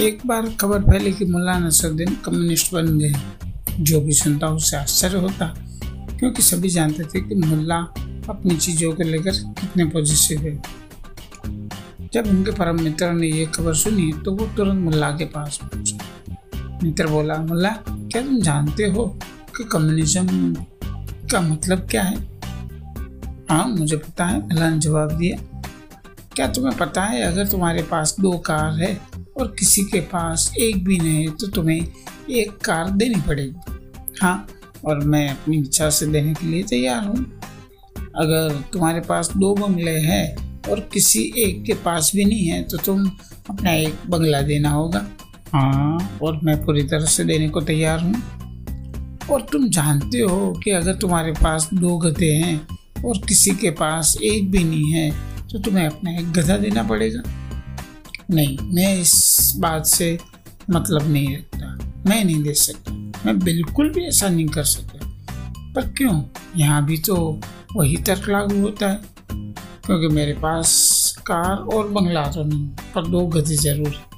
एक बार खबर फैली कि मुल्ला नसरुद्दीन कम्युनिस्ट बन गए। जो भी सुनता उससे आश्चर्य होता, क्योंकि सभी जानते थे कि मुल्ला अपनी चीज़ों को लेकर कितने पॉजिटिव है। जब उनके परम मित्र ने ये खबर सुनी तो वो तुरंत मुल्ला के पास पहुँचे। मित्र बोला, मुल्ला, क्या तुम जानते हो कि कम्युनिज्म का मतलब क्या है? हाँ मुझे पता है, मुल्ला ने जवाब दिया। क्या तुम्हें पता है, अगर तुम्हारे पास दो कार है और किसी के पास एक भी नहीं है तो तुम्हें एक कार देनी पड़ेगी। हाँ और मैं अपनी इच्छा से देने के लिए तैयार हूँ। अगर तुम्हारे पास दो बंगले हैं और किसी एक के पास भी नहीं है तो तुम अपना एक बंगला देना होगा। हाँ और मैं पूरी तरह से देने को तैयार हूँ। और तुम जानते हो कि अगर तुम्हारे पास दो गधे हैं और किसी के पास एक भी नहीं है तो तुम्हें अपना एक गधा देना पड़ेगा। नहीं, मैं इस बात से मतलब नहीं रखता। मैं नहीं दे सकता। मैं बिल्कुल भी ऐसा नहीं कर सकता। पर क्यों? यहाँ भी तो वही तर्क लागू होता है। क्योंकि मेरे पास कार और बंगला तो नहीं, पर दो गधे ज़रूर है।